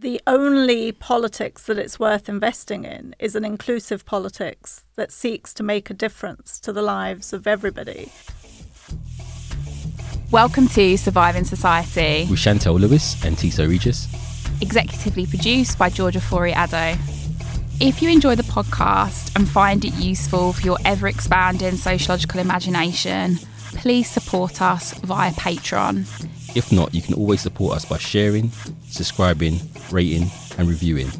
the only politics that it's worth investing in is an inclusive politics that seeks to make a difference to the lives of everybody. Welcome to Surviving Society, with Chantelle Lewis and Tissot Regis. executively produced by Georgia Fori Addo. If you enjoy the podcast and find it useful for your ever expanding sociological imagination, please support us via Patreon. If not, you can always support us by sharing, subscribing, rating, and reviewing.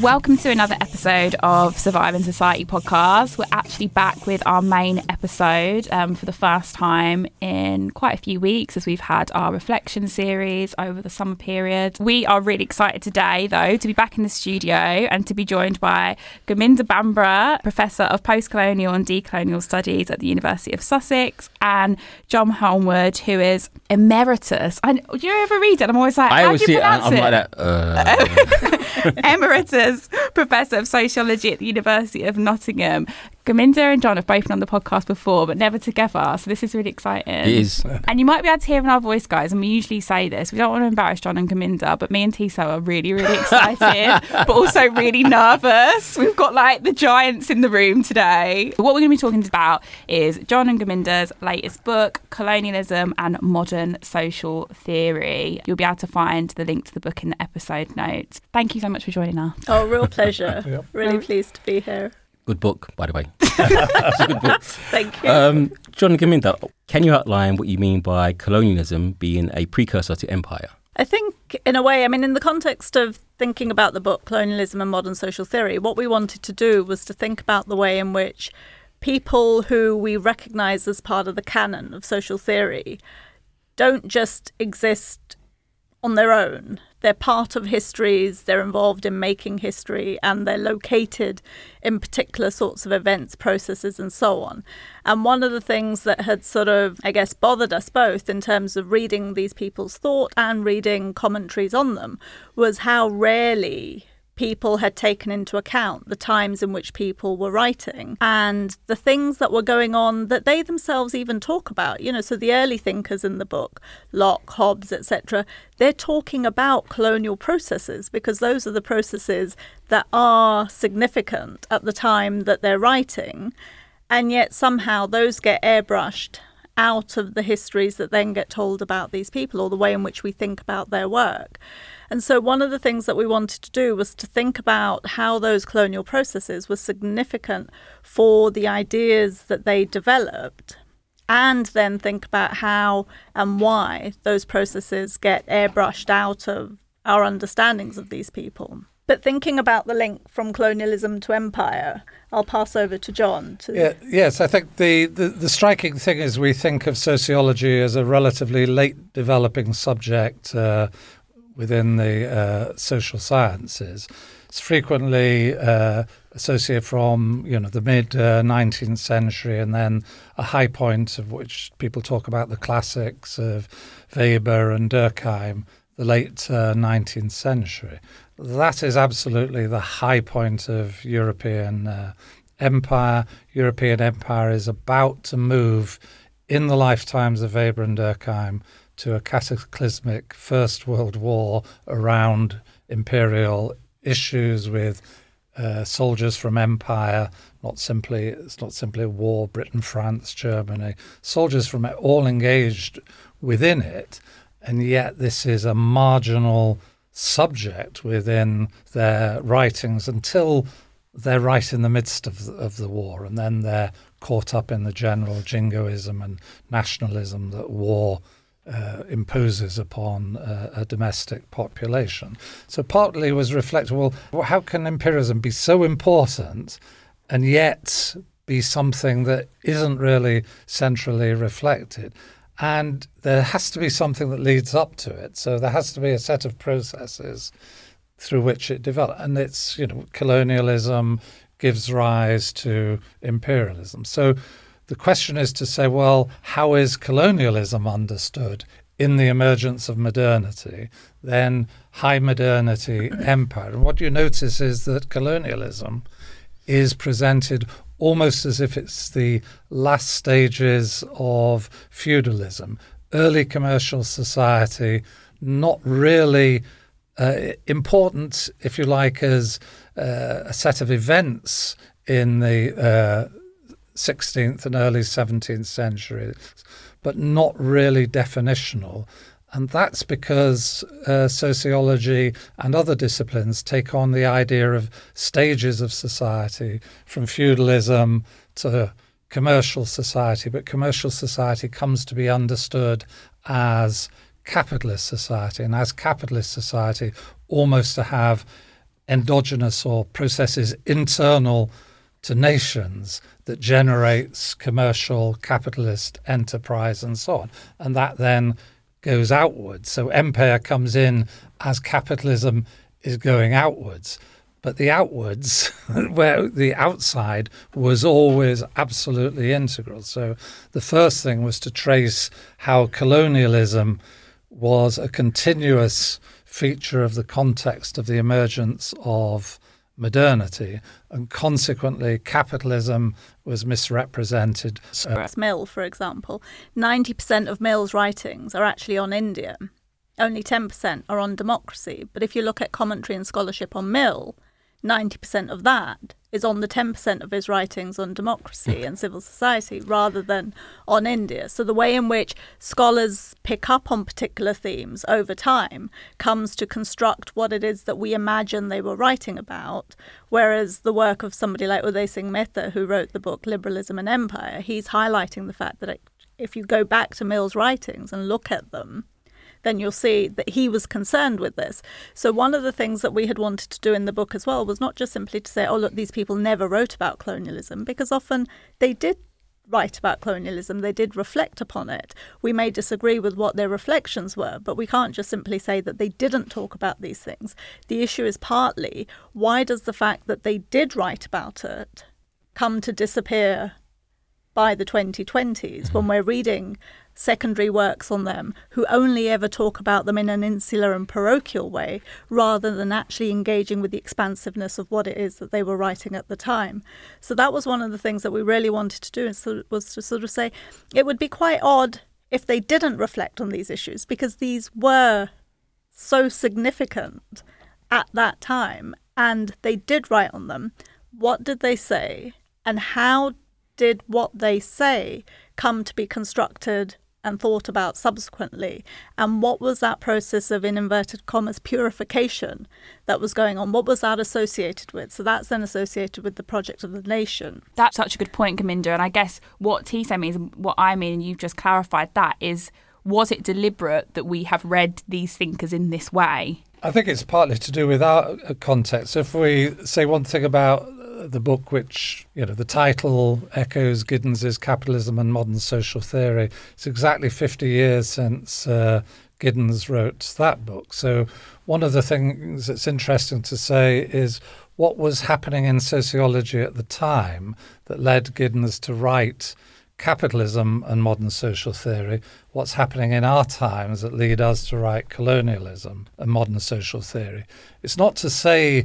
Welcome to another episode of Surviving Society podcast. We're actually back with our main episode um, for the first time in quite a few weeks as we've had our reflection series over the summer period. We are really excited today, though, to be back in the studio and to be joined by Gurminder Bhambra, Professor of Postcolonial and Decolonial Studies at the University of Sussex, and John Holmwood, who is emeritus. I, do you ever read it? I'm always like, I how always do you see it, pronounce I'm it? like that. Uh, Emeritus Professor of Sociology at the University of Nottingham. Gurminder and John have both been on the podcast before, but never together. So this is really exciting. it is. And you might be able to hear in our voice, guys, and we usually say this. We don't want to embarrass John and Gurminder, but me and Tissot are really, really excited, but also really nervous. We've got like the giants in the room today. What we're going to be talking about is John and Gurminder's latest book, Colonialism and Modern Social Theory. You'll be able to find the link to the book in the episode notes. Thank you so much for joining us. Oh, real pleasure. Really pleased to be here. Good book, by the way. it's a good book. Thank you. Um, John Gurminder, can you outline what you mean by colonialism being a precursor to empire? I think, in a way, I mean, in the context of thinking about the book, Colonialism and Modern Social Theory, what we wanted to do was to think about the way in which people who we recognize as part of the canon of social theory don't just exist on their own. They're part of histories, they're involved in making history, and they're located in particular sorts of events, processes, and so on. And one of the things that had sort of, I guess, bothered us both in terms of reading these people's thought and reading commentaries on them was how rarely people had taken into account the times in which people were writing and the things that were going on that they themselves even talk about you know so the early thinkers in the book locke hobbes etc they're talking about colonial processes because those are the processes that are significant at the time that they're writing and yet somehow those get airbrushed out of the histories that then get told about these people or the way in which we think about their work. And so, one of the things that we wanted to do was to think about how those colonial processes were significant for the ideas that they developed, and then think about how and why those processes get airbrushed out of our understandings of these people. But thinking about the link from colonialism to empire, I'll pass over to John. To Yeah, yes, I think the, the, the striking thing is we think of sociology as a relatively late developing subject uh, within the uh, social sciences. It's frequently uh, associated from you know the mid uh, 19th century, and then a high point of which people talk about the classics of Weber and Durkheim, the late uh, 19th century. That is absolutely the high point of European uh, empire. European empire is about to move in the lifetimes of Weber and Durkheim to a cataclysmic First World War around imperial issues with uh, soldiers from empire. Not simply it's not simply a war. Britain, France, Germany. Soldiers from all engaged within it, and yet this is a marginal subject within their writings until they're right in the midst of the, of the war, and then they're caught up in the general jingoism and nationalism that war uh, imposes upon uh, a domestic population. So partly was reflected, well, how can imperialism be so important and yet be something that isn't really centrally reflected? And there has to be something that leads up to it. So there has to be a set of processes through which it developed. And it's, you know, colonialism gives rise to imperialism. So the question is to say, well, how is colonialism understood in the emergence of modernity, then high modernity empire? And what you notice is that colonialism is presented almost as if it's the last stages of feudalism, early commercial society, not really uh, important, if you like, as uh, a set of events in the 16th uh, and early 17th centuries, but not really definitional. And that's because uh, sociology and other disciplines take on the idea of stages of society, from feudalism to commercial society. But commercial society comes to be understood as capitalist society, and as capitalist society, almost to have endogenous or processes internal to nations that generates commercial capitalist enterprise and so on. And that then goes outwards. So empire comes in as capitalism is going outwards. But the outwards, where the outside was always absolutely integral. So the first thing was to trace how colonialism was a continuous feature of the context of the emergence of modernity, and consequently, capitalism was misrepresented. So, Mill, for example, 90% of Mill's writings are actually on India. Only 10% are on democracy. But if you look at commentary and scholarship on Mill, 90% of that is on the 10% of his writings on democracy hmm. and civil society rather than on India. So the way in which scholars pick up on particular themes over time comes to construct what it is that we imagine they were writing about. Whereas the work of somebody like Uday Singh Mehta, who wrote the book Liberalism and Empire, he's highlighting the fact that if you go back to Mill's writings and look at them, then you'll see that he was concerned with this. So, one of the things that we had wanted to do in the book as well was not just simply to say, oh, look, these people never wrote about colonialism, because often they did write about colonialism, they did reflect upon it. We may disagree with what their reflections were, but we can't just simply say that they didn't talk about these things. The issue is partly why does the fact that they did write about it come to disappear by the 2020s mm-hmm. when we're reading secondary works on them who only ever talk about them in an insular and parochial way rather than actually engaging with the expansiveness of what it is that they were writing at the time. So that was one of the things that we really wanted to do was to sort of say it would be quite odd if they didn't reflect on these issues because these were so significant at that time and they did write on them. What did they say and how did what they say come to be constructed and thought about subsequently? And what was that process of, in inverted commas, purification that was going on? What was that associated with? So that's then associated with the project of the nation. That's such a good point, Gurminder. And I guess what Tse means, and what I mean, and you've just clarified that, is was it deliberate that we have read these thinkers in this way? I think it's partly to do with our context. If we say one thing about the book, which you know the title echoes Giddens's Capitalism and Modern Social Theory. It's exactly 50 years since uh, Giddens wrote that book. So one of the things that's interesting to say is what was happening in sociology at the time that led Giddens to write capitalism and modern social theory, what's happening in our times that lead us to write colonialism and modern social theory. It's not to say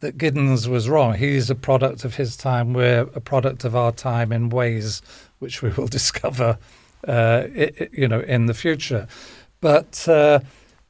that Giddens was wrong. He's a product of his time. We're a product of our time in ways which we will discover, uh, it, you know, in the future. But uh,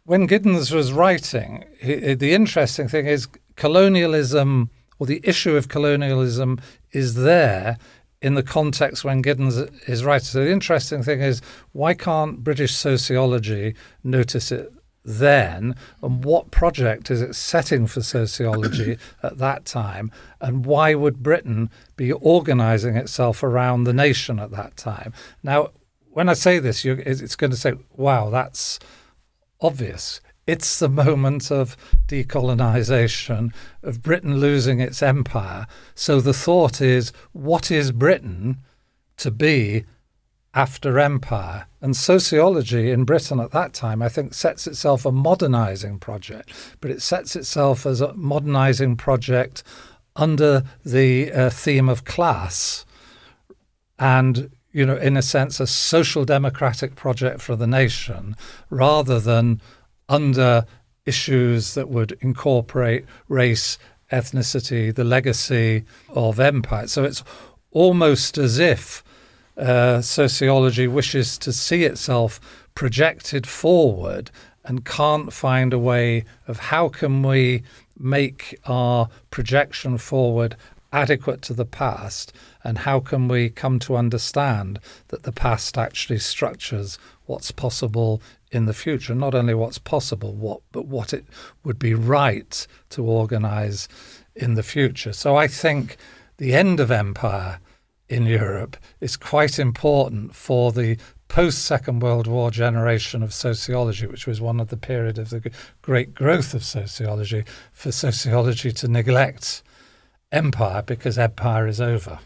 when Giddens was writing, he, the interesting thing is colonialism, or the issue of colonialism, is there in the context when Giddens is writing. So the interesting thing is, why can't British sociology notice it then and what project is it setting for sociology at that time and why would Britain be organizing itself around the nation at that time? Now when I say this it's going to say wow that's obvious. It's the moment of decolonization of Britain losing its empire. So the thought is what is Britain to be after empire. And sociology in Britain at that time, I think, sets itself a modernizing project, but it sets itself as a modernizing project under the uh, theme of class and you know in a sense a social democratic project for the nation rather than under issues that would incorporate race ethnicity the legacy of empire so it's almost as if uh, sociology wishes to see itself projected forward and can't find a way of how can we make our projection forward adequate to the past and how can we come to understand that the past actually structures what's possible in the future not only what's possible what but what it would be right to organize in the future. So i think the end of empire in Europe is quite important for the post Second World War generation of sociology, which was one of the period of the great growth of sociology, for sociology to neglect empire because empire is over.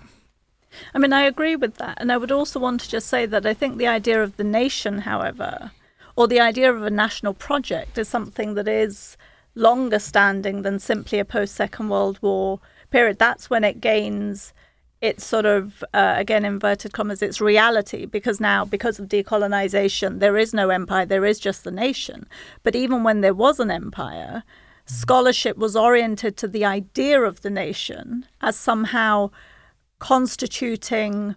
I mean, I agree with that. And I would also want to just say that I think the idea of the nation, however, or the idea of a national project is something that is longer standing than simply a post Second World War period. That's when it gains it's sort of uh, again inverted commas it's reality because now because of decolonization there is no empire there is just the nation. But even when there was an empire scholarship was oriented to the idea of the nation as somehow constituting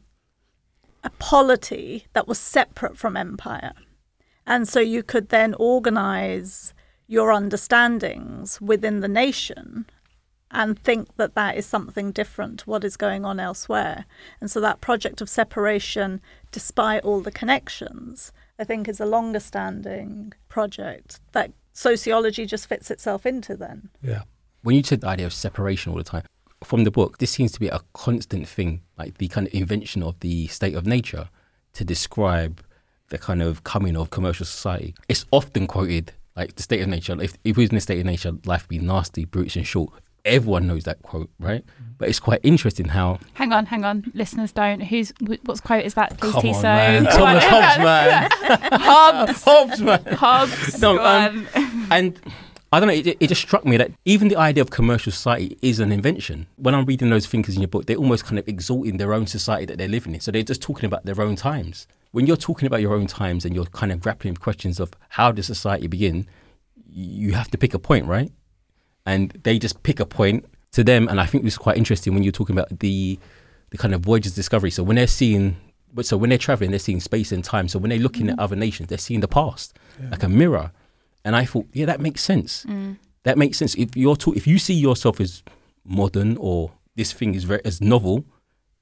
a polity that was separate from empire. And so you could then organize your understandings within the nation and think that that is something different to what is going on elsewhere. And so that project of separation, despite all the connections, I think is a longer standing project that sociology just fits itself into then. Yeah. When you said the idea of separation all the time, from the book, this seems to be a constant thing, like the kind of invention of the state of nature to describe the kind of coming of commercial society. It's often quoted like the state of nature. If, if we was in the state of nature, life would be nasty, brutish, and short everyone knows that quote, right? But it's quite interesting how. Hang on, hang on, listeners don't. Who's what's quote is that? Please, Come Tissot. on, man. Thomas Hobbes, man. Hobbes. Hobbes, man. Hobbes. No, um. And I don't know, it, it just struck me that even the idea of commercial society is an invention. When I'm reading those thinkers in your book, they're almost kind of exalting their own society that they're living in. So they're just talking about their own times. When you're talking about your own times and you're kind of grappling with questions of how does society begin, you have to pick a point, right? And they just pick a point to them. And I think this is quite interesting when you're talking about the the kind of voyages discovery. So when they're seeing, so when they're traveling, they're seeing space and time. So when they're looking at mm-hmm. other nations, they're seeing the past like a mirror. And I thought, yeah, that makes sense. Mm. That makes sense. If you're to, if you see yourself as modern or this thing is very as novel,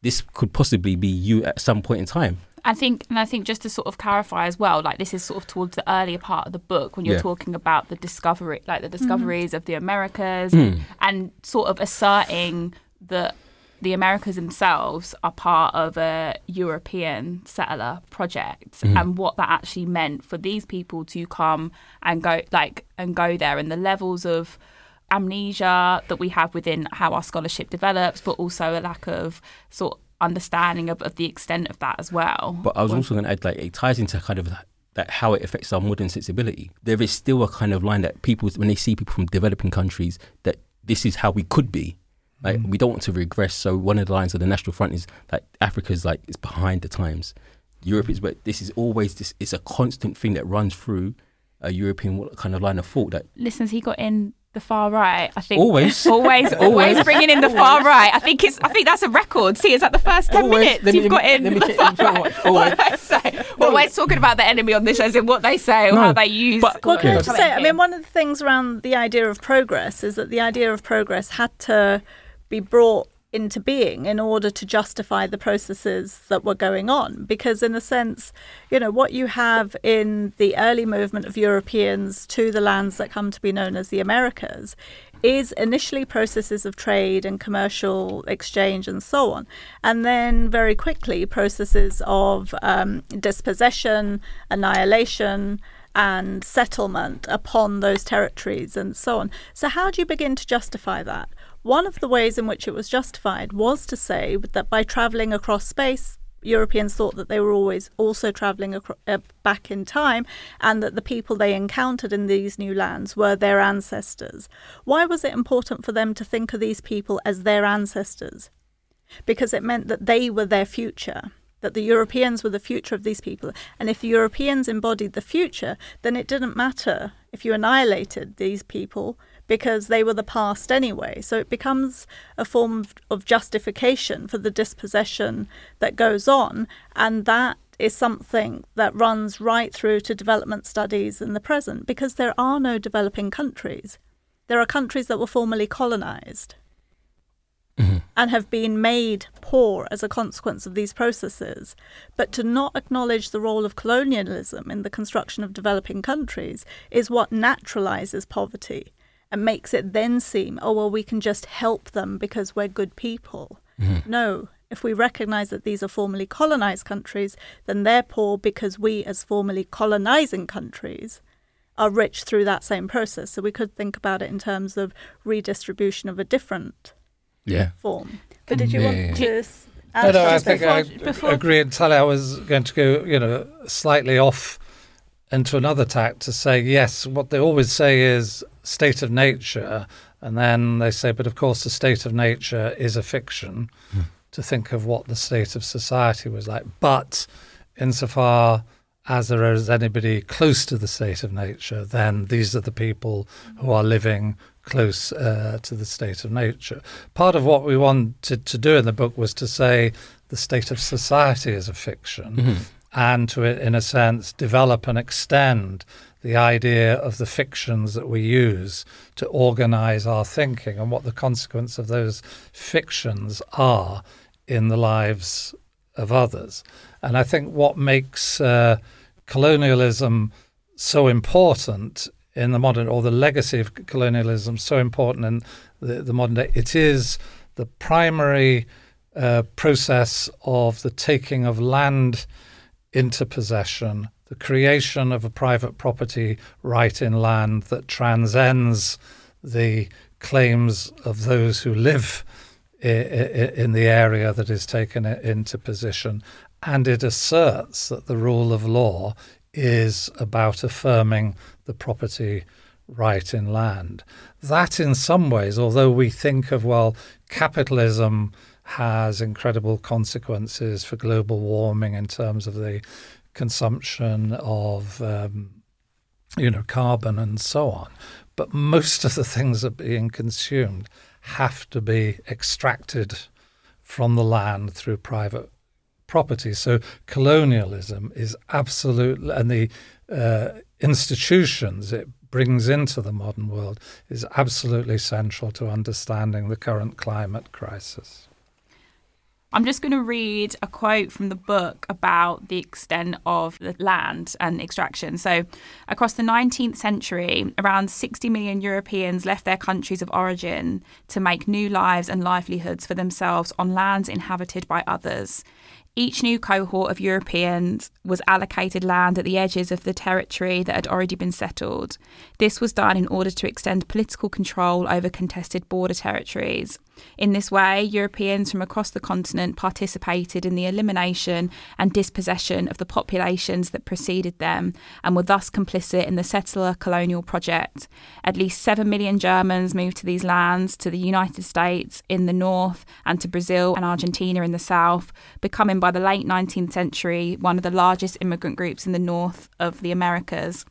this could possibly be you at some point in time. I think, and I think just to sort of clarify as well, like this is sort of towards the earlier part of the book when you're Yeah. talking about the discovery, like the discoveries of the Americas, Mm. and sort of asserting that the Americas themselves are part of a European settler project, and what that actually meant for these people to come and go, like, and go there, and the levels of amnesia that we have within how our scholarship develops, but also a lack of sort of understanding of, of the extent of that as well. But I was also going to add, like, it ties into kind of that, how it affects our modern sensibility. There is still a kind of line that people, when they see people from developing countries, that this is how we could be. Like, mm. we don't want to regress. So one of the lines of the National Front is that Africa's like it's behind the times. Europe is, mm. but this is always this. It's a constant thing that runs through a European kind of line of thought that Listeners, he got in the far right. I think Always. always, always Always. bringing in the far right. I think it's. I think that's a record. See, it's at the first ten Always. minutes Let me- you've got in the check- far let me check right. what- always. What I say. We're always talking about the enemy on this show, as in what they say or No, how they use. but- Well, can I just say, I mean, one of the things around the idea of progress is that the idea of progress had to be brought into being in order to justify the processes that were going on. Because, in a sense, you know, what you have in the early movement of Europeans to the lands that come to be known as the Americas is initially processes of trade and commercial exchange and so on. And then very quickly processes of um, dispossession, annihilation, and settlement upon those territories and so on. So, how do you begin to justify that? One of the ways in which it was justified was to say that by travelling across space, Europeans thought that they were always also travelling acro- uh, back in time and that the people they encountered in these new lands were their ancestors. Why was it important for them to think of these people as their ancestors? Because it meant that they were their future, that the Europeans were the future of these people. And if the Europeans embodied the future, then it didn't matter if you annihilated these people because they were the past anyway. So it becomes a form of, justification for the dispossession that goes on. And that is something that runs right through to development studies in the present because there are no developing countries. There are countries that were formerly colonized Mm-hmm. and have been made poor as a consequence of these processes. But to not acknowledge the role of colonialism in the construction of developing countries is what naturalizes poverty and makes it then seem, oh, well, we can just help them because we're good people. Mm-hmm. No, if we recognize that these are formerly colonized countries, then they're poor because we, as formerly colonizing countries, are rich through that same process. So we could think about it in terms of redistribution of a different Yeah. form. But did you Yeah. want to? s- No, add no, I something? think I before- before- agree entirely. I was going to go, you know, slightly off into another tack to say, yes, what they always say is state of nature. And then they say, but of course, the state of nature is a fiction to think of what the state of society was like. But insofar as there is anybody close to the state of nature, then these are the people who are living close uh, to the state of nature. Part of what we wanted to do in the book was to say the state of society is a fiction and to, in a sense, develop and extend the idea of the fictions that we use to organize our thinking and what the consequence of those fictions are in the lives of others. And I think what makes uh, colonialism so important in the modern, or the legacy of colonialism so important in the, the modern day, it is the primary uh, process of the taking of land into possession, the creation of a private property right in land that transcends the claims of those who live in the area that is taken into position. And it asserts that the rule of law is about affirming the property right in land. That, in some ways, although we think of, well, capitalism has incredible consequences for global warming in terms of the consumption of um, you know carbon and so on. But most of the things that are being consumed have to be extracted from the land through private property. So colonialism is absolutely and the uh, institutions it brings into the modern world is absolutely central to understanding the current climate crisis I'm just going to read a quote from the book about the extent of the land and extraction. So, across the 19th century, around 60 million Europeans left their countries of origin to make new lives and livelihoods for themselves on lands inhabited by others. Each new cohort of Europeans was allocated land at the edges of the territory that had already been settled. This was done in order to extend political control over contested border territories. In this way, Europeans from across the continent participated in the elimination and dispossession of the populations that preceded them and were thus complicit in the settler colonial project. At least 7 million Germans moved to these lands, to the United States in the north, and to Brazil and Argentina in the south, becoming by the late 19th century one of the largest immigrant groups in the north of the Americas.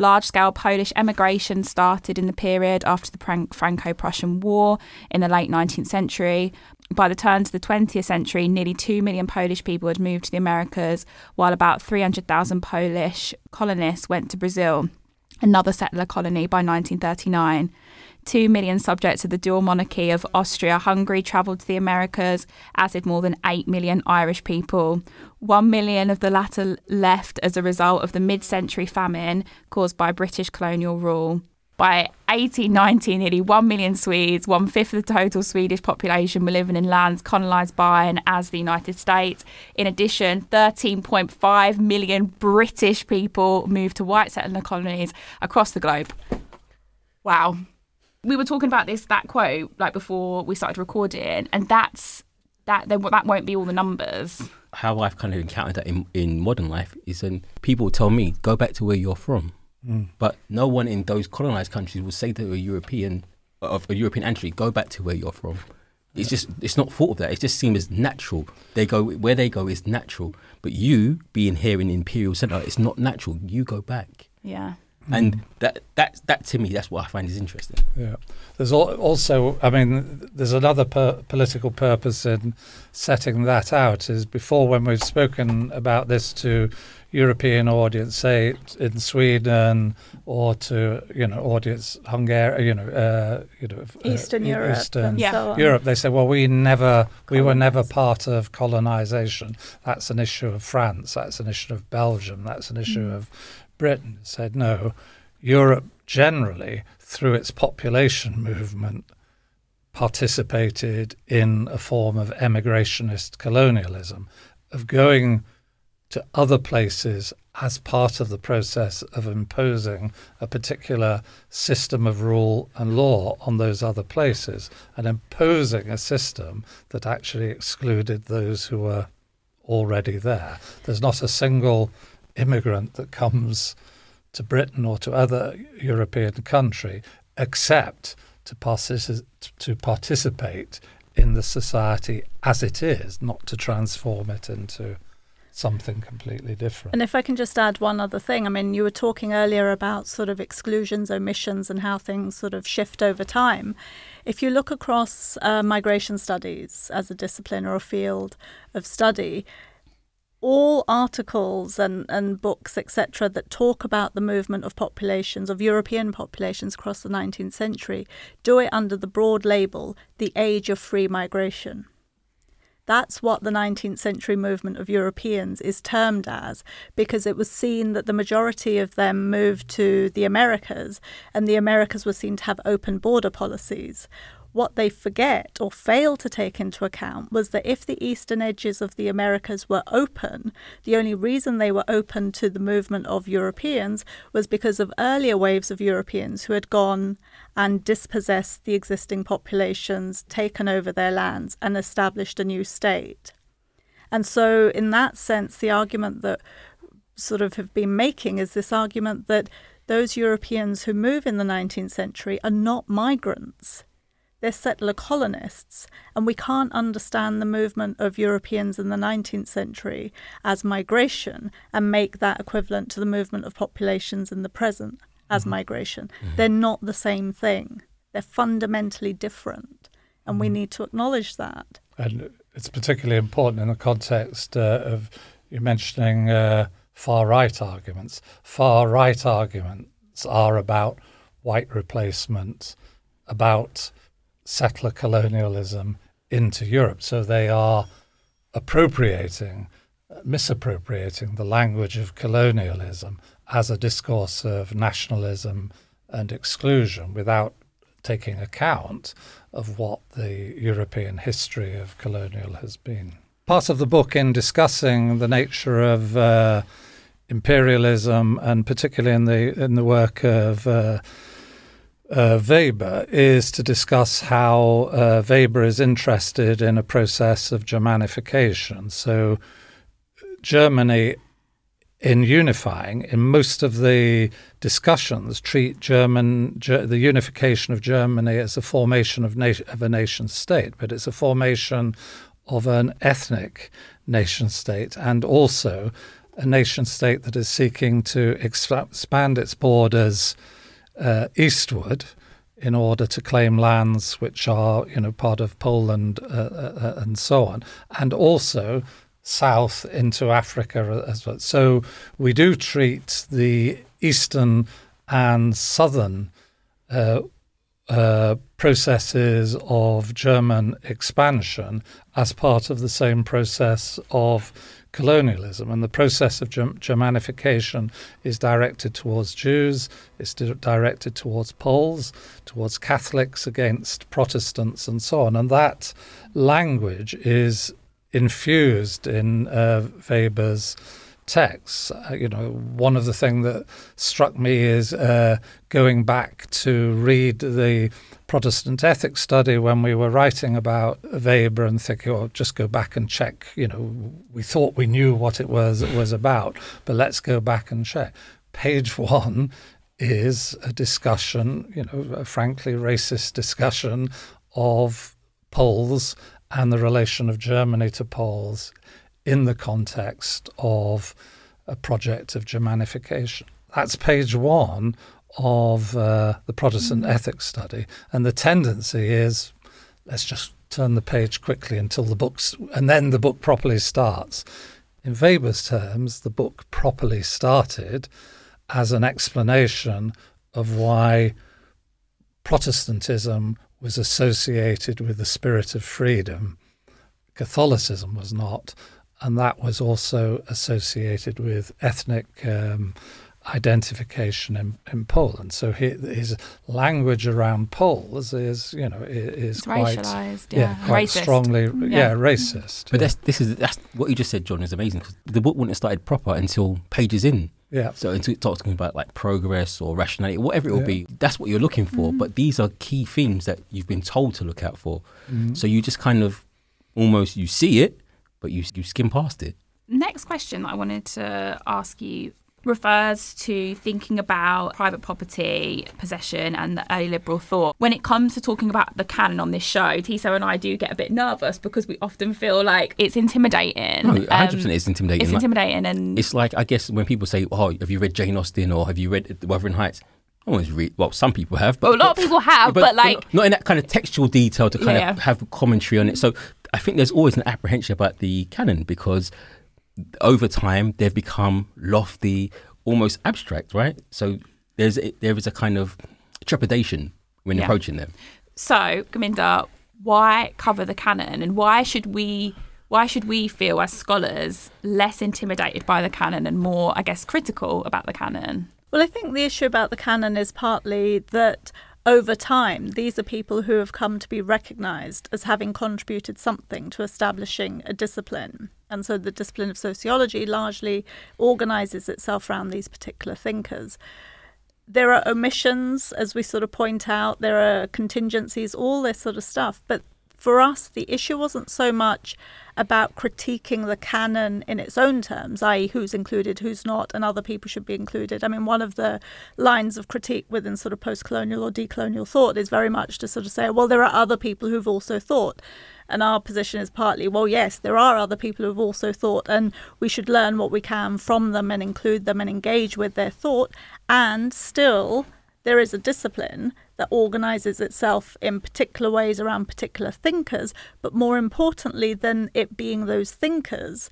Large scale Polish emigration started in the period after the Franco Prussian War in the late 19th century. By the turn to the 20th century, nearly 2 million Polish people had moved to the Americas, while about 300,000 Polish colonists went to Brazil, another settler colony, by 1939. Two million subjects of the dual monarchy of Austria Hungary travelled to the Americas, as did more than 8 million Irish people. One million of the latter left as a result of the mid century famine caused by British colonial rule. By 1890, nearly 1 million Swedes, one fifth of the total Swedish population, were living in lands colonised by and as the United States. In addition, 13.5 million British people moved to white settler colonies across the globe. Wow. We were talking about this, that quote, like before we started recording, and that's that, then that won't be all the numbers. How I've kind of encountered that in, in modern life is when people tell me, go back to where you're from. Mm. But no one in those colonized countries will say to a European of a European entry, go back to where you're from. It's just it's not thought of that. It just seems as natural. They go where they go is natural. But you being here in the Imperial Centre, it's not natural. You go back. Yeah. And that that that to me that's what I find is interesting. Yeah. there's also, I mean, there's another per- political purpose in setting that out. Is before when we've spoken about this to European audience, say in Sweden or to you know audience Hungary, you know, uh, you know, Eastern uh, Europe, Eastern yeah. so Europe. They say, well, we never, we were never part of colonization. That's an issue of France. That's an issue of Belgium. That's an issue mm. of Britain. Said no, Europe generally through its population movement participated in a form of emigrationist colonialism, of going to other places as part of the process of imposing a particular system of rule and law on those other places and imposing a system that actually excluded those who were already there. There's not a single immigrant that comes to Britain or to other European country except to, to participate in the society as it is, not to transform it into something completely different. And if I can just add one other thing, I mean, you were talking earlier about sort of exclusions, omissions, and how things sort of shift over time. If you look across uh, migration studies as a discipline or a field of study, all articles and, and books, etc., that talk about the movement of populations, of European populations across the 19th century, do it under the broad label, the age of free migration. That's what the 19th century movement of Europeans is termed as, because it was seen that the majority of them moved to the Americas, and the Americas were seen to have open border policies. What they forget or fail to take into account was that if the eastern edges of the Americas were open, the only reason they were open to the movement of Europeans was because of earlier waves of Europeans who had gone and dispossessed the existing populations, taken over their lands, and established a new state. And so, in that sense, the argument that sort of have been making is this argument that those Europeans who move in the 19th century are not migrants they're settler colonists, and we can't understand the movement of Europeans in the 19th century as migration and make that equivalent to the movement of populations in the present as mm-hmm. migration. Mm-hmm. They're not the same thing, they're fundamentally different, and mm-hmm. we need to acknowledge that. And it's particularly important in the context uh, of you mentioning uh, far right arguments. Far right arguments are about white replacement, about settler colonialism into Europe. So they are appropriating, misappropriating the language of colonialism as a discourse of nationalism and exclusion without taking account of what the European history of colonial has been. Part of the book in discussing the nature of uh, imperialism and particularly in the in the work of uh, uh, Weber is to discuss how uh, Weber is interested in a process of Germanification. So, Germany, in unifying, in most of the discussions, treat German ger- the unification of Germany as a formation of, na- of a nation state, but it's a formation of an ethnic nation state and also a nation state that is seeking to expand its borders uh, eastward in order to claim lands which are, you know, part of Poland uh, uh, uh, and so on, and also south into Africa as well. So we do treat the eastern and southern uh, uh, processes of German expansion as part of the same process of colonialism. And the process of Germanification is directed towards Jews, it's directed towards Poles, towards Catholics, against Protestants, and so on. And that language is infused in uh, Weber's texts. Uh, you know, one of the things that struck me is uh, going back to read the Protestant ethics study when we were writing about Weber and thinking, oh, just go back and check. You know, we thought we knew what it was it was about, but let's go back and check. Page one is a discussion, you know, a frankly racist discussion of Poles and the relation of Germany to Poles in the context of a project of Germanification. That's page one of uh, the Protestant ethics study, and the tendency is let's just turn the page quickly until the book's, and then the book properly starts. In Weber's terms, the book properly started as an explanation of why Protestantism was associated with the spirit of freedom. Catholicism was not, and that was also associated with ethnic um, identification in, in Poland. So his, his language around Poles is, you know, is, It's quite racialized, yeah. quite Racist. strongly, yeah, Yeah. racist. But yeah. that's this is that's what you just said, John, is amazing because the book wouldn't have started proper until pages in. yeah. So until it talks talking about like progress or rationality, whatever it will Yeah. be, that's what you're looking for. But these are key themes that you've been told to look out for. Mm. So you just kind of almost you see it, but you you skim past it. Next question that I wanted to ask you refers to thinking about private property, possession, and the early liberal thought. When it comes to talking about the canon on this show, Tissot and I do get a bit nervous because we often feel like it's intimidating. No, 100 Um, percent it's intimidating. It's Like, intimidating, and it's like I guess when people say, "Oh, have you read Jane Austen or have you read The Wuthering Heights?" I always read. Well, some people have, but well, a lot of people have, but, like, not, not in that kind of textual detail to kind Yeah. of have commentary on it. So I think there's always an apprehension about the canon because over time they've become lofty, almost abstract, right? So there's a, there is a kind of trepidation when Yeah. approaching them. So, Gurminder, why cover the canon, and why should we? Why should we feel as scholars less intimidated by the canon and more, I guess, critical about the canon? Well, I think the issue about the canon is partly that over time, these are people who have come to be recognised as having contributed something to establishing a discipline. And so the discipline of sociology largely organises itself around these particular thinkers. There are omissions, as we sort of point out, there are contingencies, all this sort of stuff. But for us, the issue wasn't so much about critiquing the canon in its own terms, i.e., who's included, who's not, and other people should be included. I mean, one of the lines of critique within sort of post colonial or decolonial thought is very much to sort of say, well, there are other people who've also thought. And our position is partly, well, yes, there are other people who've also thought, and we should learn what we can from them and include them and engage with their thought. And still, there is a discipline that organizes itself in particular ways around particular thinkers, but more importantly than it being those thinkers,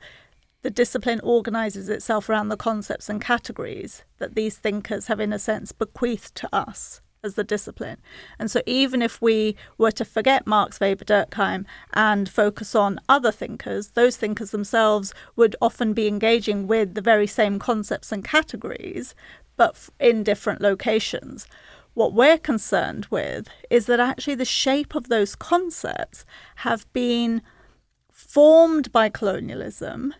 the discipline organizes itself around the concepts and categories that these thinkers have, in a sense, bequeathed to us as the discipline. And so, even if we were to forget Marx, Weber, Durkheim and focus on other thinkers, those thinkers themselves would often be engaging with the very same concepts and categories, but in different locations. What we're concerned with is that actually the shape of those concepts have been formed by colonialism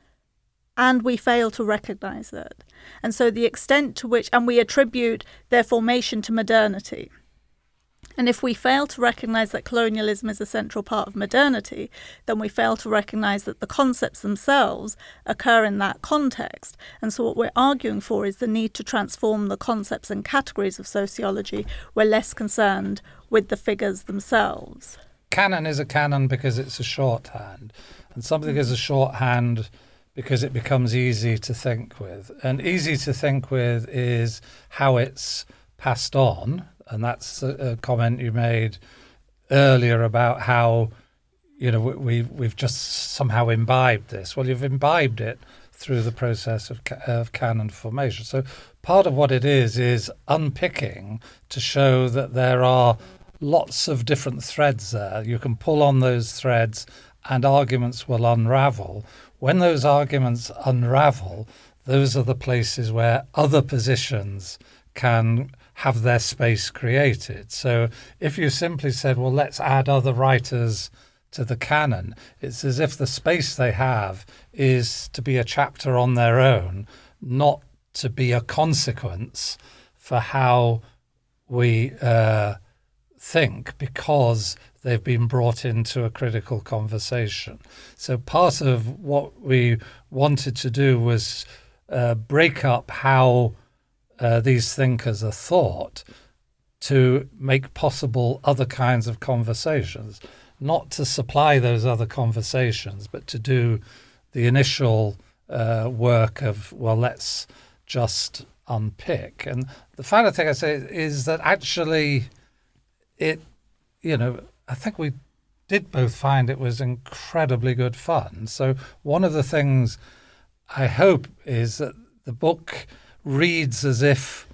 and we fail to recognize it. And so the extent to which, and we attribute their formation to modernity. And if we fail to recognize that colonialism is a central part of modernity, then we fail to recognize that the concepts themselves occur in that context. And so, what we're arguing for is the need to transform the concepts and categories of sociology. We're less concerned with the figures themselves. Canon is a canon because it's a shorthand, and something is a mm-hmm. shorthand because it becomes easy to think with. And easy to think with is how it's passed on, and that's a, a comment you made earlier about how you know we, we we've just somehow imbibed this. Well, you've imbibed it through the process of, of canon formation. So part of what it is is unpicking to show that there are lots of different threads there. You can pull on those threads and arguments will unravel. When those arguments unravel, those are the places where other positions can have their space created. So if you simply said, well, let's add other writers to the canon, it's as if the space they have is to be a chapter on their own, not to be a consequence for how we uh, think because they've been brought into a critical conversation. So part of what we wanted to do was uh, break up how uh, these thinkers are thought to make possible other kinds of conversations, not to supply those other conversations, but to do the initial uh, work of, well, let's just unpick. And the final thing I say is that actually, it, you know, I think we did both find it was incredibly good fun. So one of the things I hope is that the book reads as if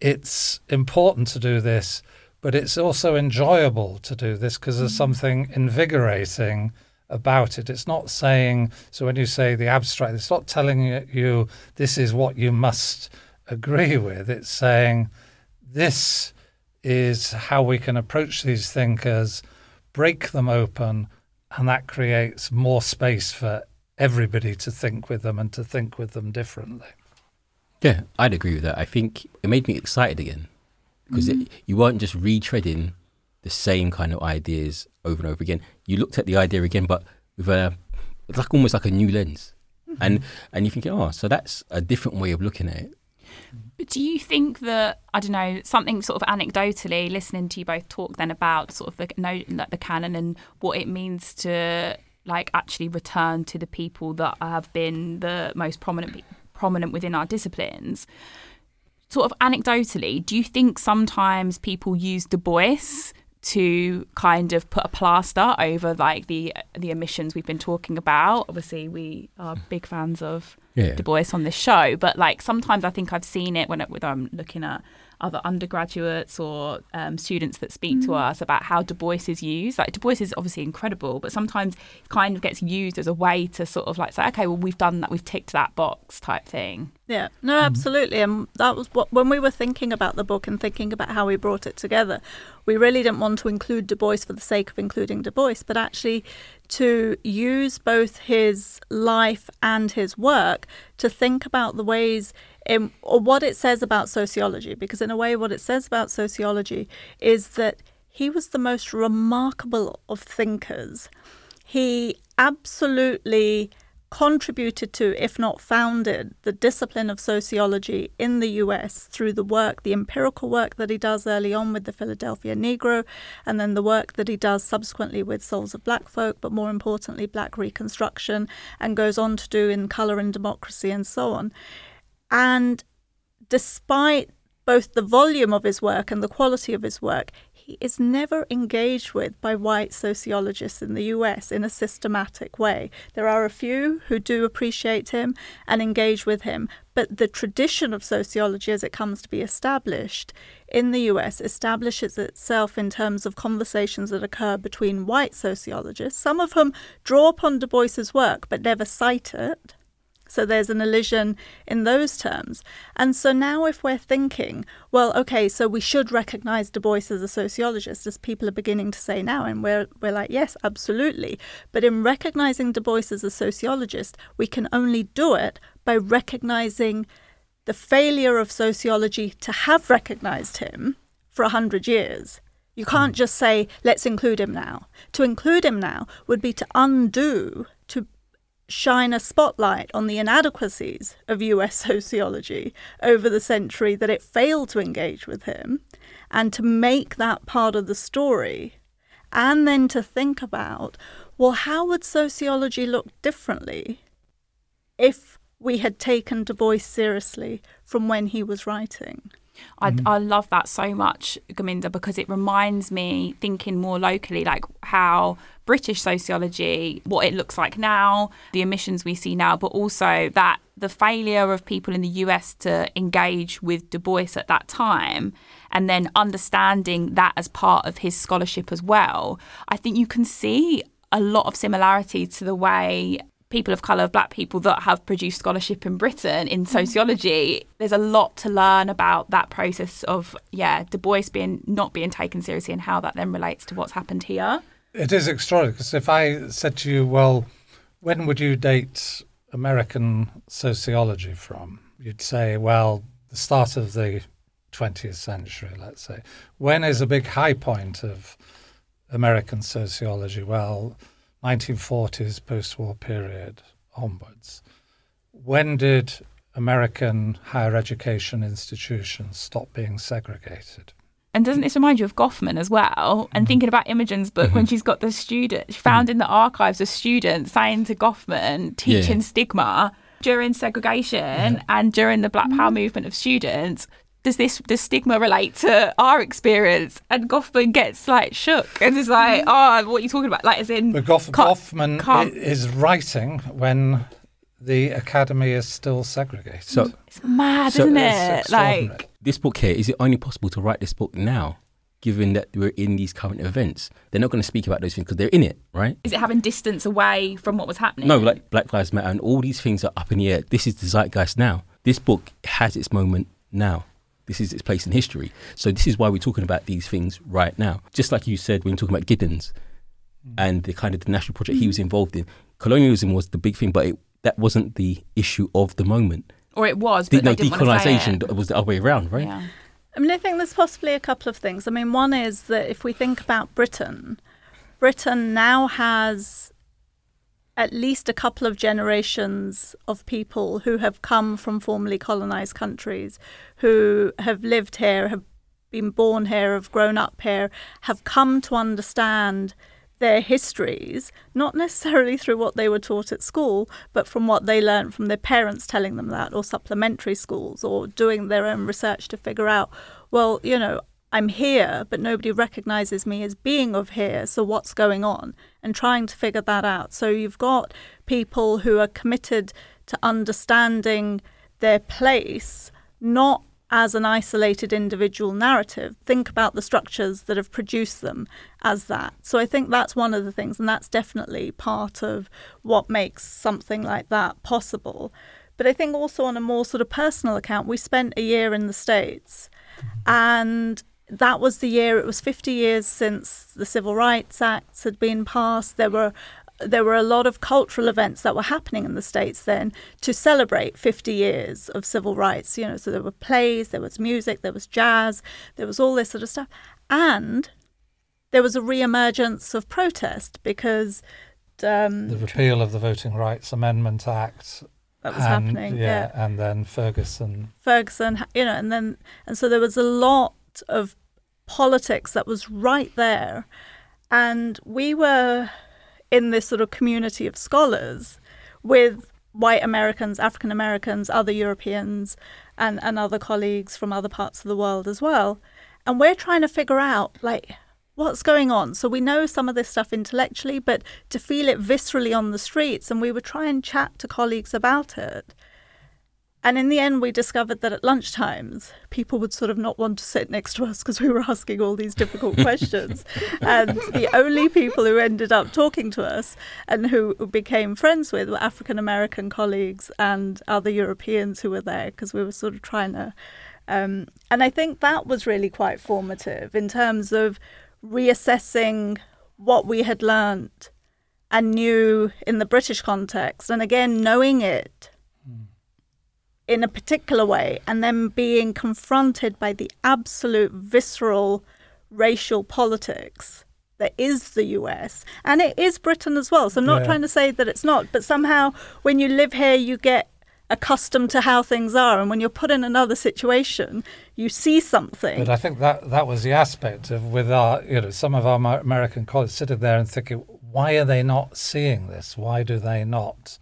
it's important to do this, but it's also enjoyable to do this because there's mm-hmm. something invigorating about it. It's not saying, so when you say the abstract, it's not telling you this is what you must agree with. It's saying this is how we can approach these thinkers, break them open, and that creates more space for everybody to think with them and to think with them differently. Yeah, I'd agree with that. I think it made me excited again because mm-hmm. you weren't just retreading the same kind of ideas over and over again. You looked at the idea again, but with a it's like almost like a new lens, mm-hmm. and and you think, oh, so that's a different way of looking at it. But do you think that I don't know something sort of anecdotally listening to you both talk then about sort of the no like the canon and what it means to like actually return to the people that have been the most prominent prominent within our disciplines. Sort of anecdotally, do you think sometimes people use Du Bois to kind of put a plaster over like the the emissions we've been talking about? Obviously, we are big fans of yeah. Du Bois on this show, but like sometimes I think I've seen it when, it, when I'm looking at other undergraduates or um, students that speak mm. to us about how Du Bois is used. Like Du Bois is obviously incredible, but sometimes it kind of gets used as a way to sort of like say, okay, well we've done that, we've ticked that box type thing. Yeah, no, mm-hmm. absolutely. And that was what when we were thinking about the book and thinking about how we brought it together, we really didn't want to include Du Bois for the sake of including Du Bois, but actually to use both his life and his work to think about the ways in, or what it says about sociology, because in a way, what it says about sociology is that he was the most remarkable of thinkers. He absolutely contributed to, if not founded, the discipline of sociology in the US through the work, the empirical work that he does early on with the Philadelphia Negro, and then the work that he does subsequently with Souls of Black Folk, but more importantly, Black Reconstruction, and goes on to do in Colour and Democracy and so on. And despite both the volume of his work and the quality of his work, he is never engaged with by white sociologists in the US in a systematic way. There are a few who do appreciate him and engage with him, but the tradition of sociology as it comes to be established in the US establishes itself in terms of conversations that occur between white sociologists, some of whom draw upon Du Bois's work but never cite it so there's an elision in those terms. And so now, if we're thinking, well, okay, so we should recognize Du Bois as a sociologist, as people are beginning to say now, and we're, we're like, yes, absolutely. But in recognizing Du Bois as a sociologist, we can only do it by recognizing the failure of sociology to have recognized him for a hundred years. You can't hmm. just say, let's include him now. To include him now would be to undo, shine a spotlight on the inadequacies of US sociology over the century that it failed to engage with him, and to make that part of the story, and then to think about well, how would sociology look differently if we had taken Du Bois seriously from when he was writing? I, mm-hmm. I love that so much, Gurminder, because it reminds me thinking more locally, like how British sociology, what it looks like now, the emissions we see now, but also that the failure of people in the US to engage with Du Bois at that time and then understanding that as part of his scholarship as well. I think you can see a lot of similarity to the way people of colour, black people that have produced scholarship in Britain in mm-hmm. sociology, there's a lot to learn about that process of, yeah, Du Bois being not being taken seriously and how that then relates to what's happened here. It is extraordinary because if I said to you, well, when would you date American sociology from? You'd say, well, the start of the 20th century, let's say. When is a big high point of American sociology? Well, 1940s post war period onwards. When did American higher education institutions stop being segregated? And doesn't this remind you of Goffman as well? And mm-hmm. thinking about Imogen's book when mm-hmm. she's got the student, she found mm-hmm. in the archives a student saying to Goffman, teaching yeah. stigma, during segregation and during the Black. Power movement of students, does this does stigma relate to our experience? And Goffman gets like shook and is like, Mm-hmm. "Oh, what are you talking about?" Like, as in, But Goff- Can't- Goffman i- can't- is writing when the academy is still segregated. So it's mad, So isn't it? Like, this book here is it only possible to write this book now, given that we're in these current events? They're not going to speak about those things because they're in it, right? is it having distance away from what was happening? No, like Black Lives Matter and all these things are up in the air. This is the zeitgeist now. This book has its moment now. This is its place in history. So this is why we're talking about these things right now. Just like you said when you're talking about Giddens mm. and the kind of the national project he was involved in, colonialism was the big thing, but it, that wasn't the issue of the moment. or it was, The, but no, they didn't want to say decolonization was the other way around, right? Yeah. I mean, I think there's possibly a couple of things. I mean, one is that if we think about Britain, Britain now has at least a couple of generations of people who have come from formerly colonized countries, who have lived here, have been born here, have grown up here, have come to understand their histories, not necessarily through what they were taught at school, but from what they learnt from their parents telling them that, or supplementary schools, or doing their own research to figure out, well, you know, I'm here, but nobody recognizes me as being of here, so what's going on? And trying to figure that out. So you've got people who are committed to understanding their place, not as an isolated individual narrative. Think about the structures that have produced them as that. So I think that's one of the things, and that's definitely part of what makes something like that possible. But I think also on a more sort of personal account, we spent a year in the States mm-hmm. and that was the year it was 50 years since the civil rights acts had been passed there were there were a lot of cultural events that were happening in the states then to celebrate 50 years of civil rights you know so there were plays there was music there was jazz there was all this sort of stuff and there was a re-emergence of protest because um, the repeal of the Voting Rights Amendment Act. that was and, happening Yeah, and then Ferguson. Ferguson, you know, and then and so there was a lot of politics that was right there, and we were in this sort of community of scholars with white Americans, African Americans, other Europeans, and and other colleagues from other parts of the world as well, and we're trying to figure out like. What's going on? So we know some of this stuff intellectually, but to feel it viscerally on the streets, and we would try and chat to colleagues about it. And in the end, we discovered that at lunchtimes, people would sort of not want to sit next to us because we were asking all these difficult questions. and the only people who ended up talking to us and who became friends with were African American colleagues and other Europeans who were there because we were sort of trying to. Um, and I think that was really quite formative in terms of reassessing what we had learned and knew in the British context. And again, knowing it in a particular way and then being confronted by the absolute visceral racial politics that is the US and it is Britain as well. So I'm not Yeah. trying to say that it's not, but somehow when you live here you get accustomed to how things are and when you're put in another situation you see something But I think that that was the aspect of with our, you know, some of our American colleagues sitting there and thinking, why are they not seeing this? Why do they not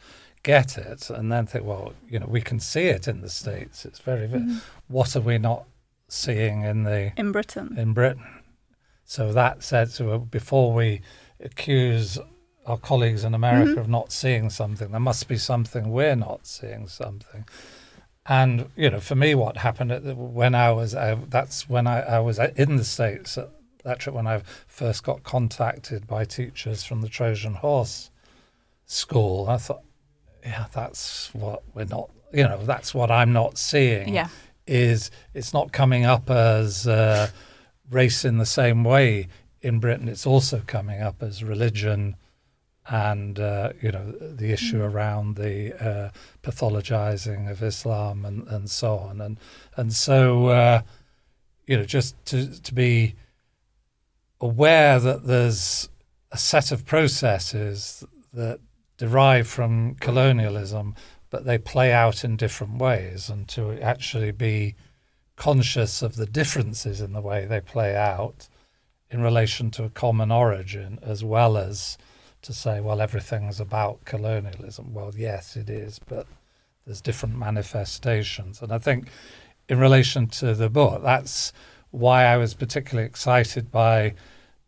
get it? And then think, well, you know, we can see it in the states. It's very. vi- mm-hmm. What are we not seeing in the in Britain. in Britain? So that said, so uh, before we accuse our colleagues in America mm-hmm. of not seeing something, there must be something we're not seeing something. And you know, for me, what happened the, when I was uh, that's when I, I was uh, in the states uh, at that trip when I first got contacted by teachers from the Trojan Horse School. I thought, yeah, that's what we're not. You know, that's what I'm not seeing Yeah. is it's not coming up as uh, race in the same way in Britain. It's also coming up as religion and uh, you know the issue around the uh, pathologizing of Islam and, and so on and and so uh, you know just to to be aware that there's a set of processes that derive from colonialism but they play out in different ways and to actually be conscious of the differences in the way they play out in relation to a common origin as well as to say well everything's about colonialism well yes it is but there's different manifestations. And I think in relation to the book, that's why I was particularly excited by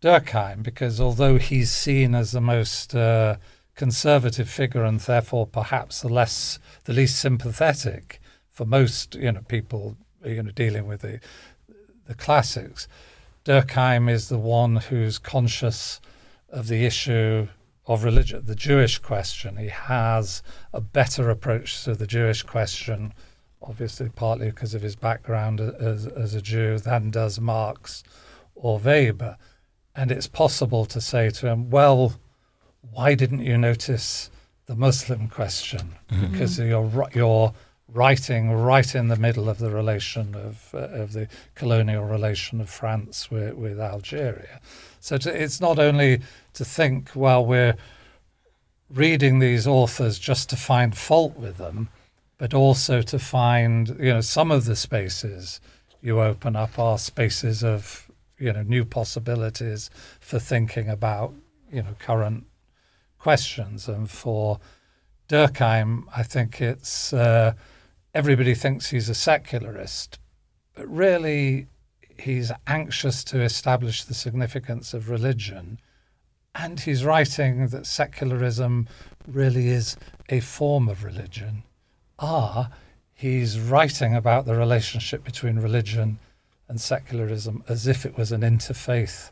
Durkheim, because although he's seen as the most uh, conservative figure and therefore perhaps the less the least sympathetic for most you know people you know dealing with the the classics, Durkheim is the one who's conscious of the issue of religion, the Jewish question. He has a better approach to the Jewish question, obviously partly because of his background as, as a Jew, than does Marx or Weber. And it's possible to say to him, well, why didn't you notice the Muslim question? Mm-hmm. Because you're, you're writing right in the middle of the relation of, uh, of the colonial relation of France with, with Algeria. So to, it's not only to think, well, we're reading these authors just to find fault with them, but also to find, you know, some of the spaces you open up are spaces of, you know, new possibilities for thinking about, you know, current questions. And for Durkheim, I think it's uh, everybody thinks he's a secularist, but really he's anxious to establish the significance of religion. And he's writing that secularism really is a form of religion. Ah, he's writing about the relationship between religion and secularism as if it was an interfaith